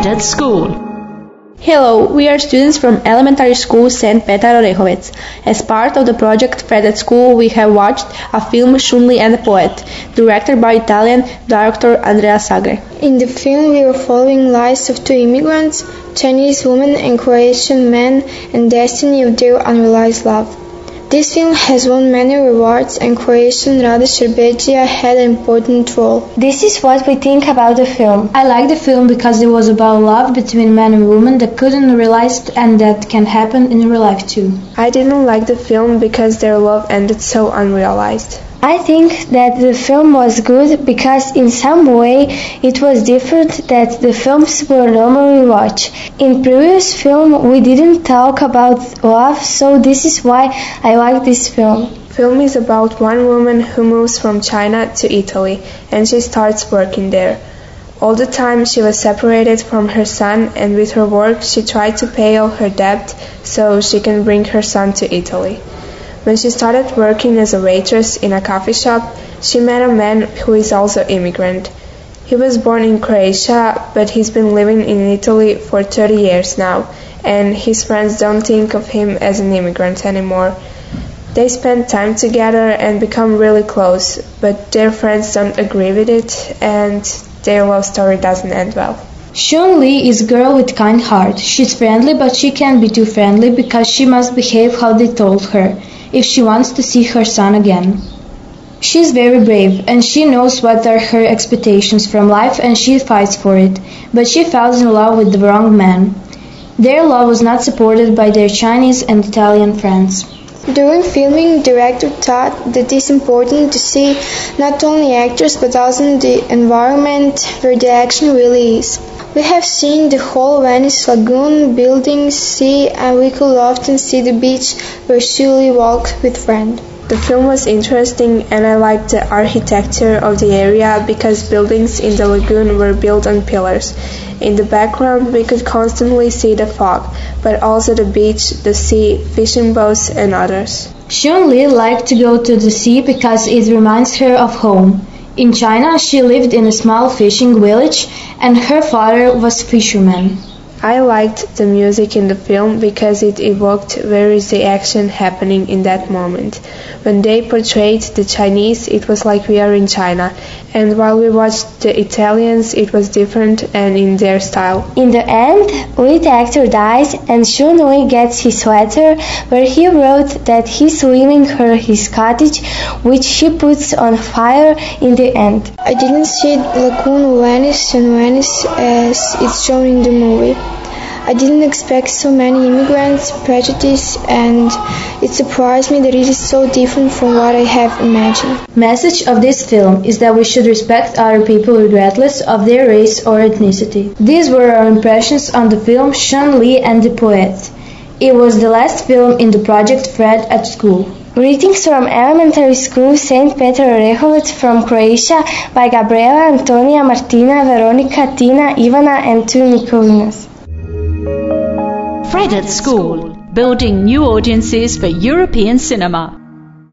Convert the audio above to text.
Fred at School. Hello, we are students from elementary school St. Petar Orehovec. As part of the project Fred at School, we have watched a film Shun Li and the Poet, directed by Italian director Andrea Segre. In the film, we are following lives of two immigrants, Chinese woman and Croatian man, and destiny of their unrealized love. This film has won many awards and Croatian Rade Šerbedžija had an important role. This is what we think about the film. I like the film because it was about love between man and woman that couldn't realize and that can happen in real life too. I didn't like the film because their love ended so unrealized. I think that the film was good because in some way it was different that the films we normally watch. In previous film we didn't talk about love, so this is why I like this film. Film is about one woman who moves from China to Italy and she starts working there. All the time she was separated from her son and with her work she tried to pay all her debt so she can bring her son to Italy. When she started working as a waitress in a coffee shop, she met a man who is also immigrant. He was born in Croatia, but he's been living in Italy for 30 years now, and his friends don't think of him as an immigrant anymore. They spend time together and become really close, but their friends don't agree with it, and their love story doesn't end well. Shun Li is a girl with kind heart. She's friendly, but she can't be too friendly because she must behave how they told her if she wants to see her son again. She is very brave and she knows what are her expectations from life and she fights for it, but she falls in love with the wrong man. Their love was not supported by their Chinese and Italian friends. During filming, director thought that it's important to see not only actors but also the environment where the action really is. We have seen the whole Venice lagoon, buildings, sea, and we could often see the beach where Shun Li walked with friend. The film was interesting and I liked the architecture of the area because buildings in the lagoon were built on pillars. In the background we could constantly see the fog, but also the beach, the sea, fishing boats and others. Shun Li liked to go to the sea because it reminds her of home. In China, she lived in a small fishing village and her father was fisherman. I liked the music in the film because it evoked where is the action happening in that moment. When they portrayed the Chinese, it was like we are in China, and while we watched the Italians, it was different and in their style. In the end, lead actor dies and Shun Li gets his letter where he wrote that he's leaving her his cottage, which she puts on fire in the end. I didn't see Lagoon Venice and Venice as it's shown in the movie. I didn't expect so many immigrants, prejudice, and it surprised me that it is so different from what I have imagined. Message of this film is that we should respect other people regardless of their race or ethnicity. These were our impressions on the film Shun Li and the Poet. It was the last film in the project Fred at School. Greetings from elementary school St. Peter Orehovec from Croatia by Gabriela, Antonia, Martina, Veronica, Tina, Ivana, and two Nicolinas. Fred at School, building new audiences for European cinema.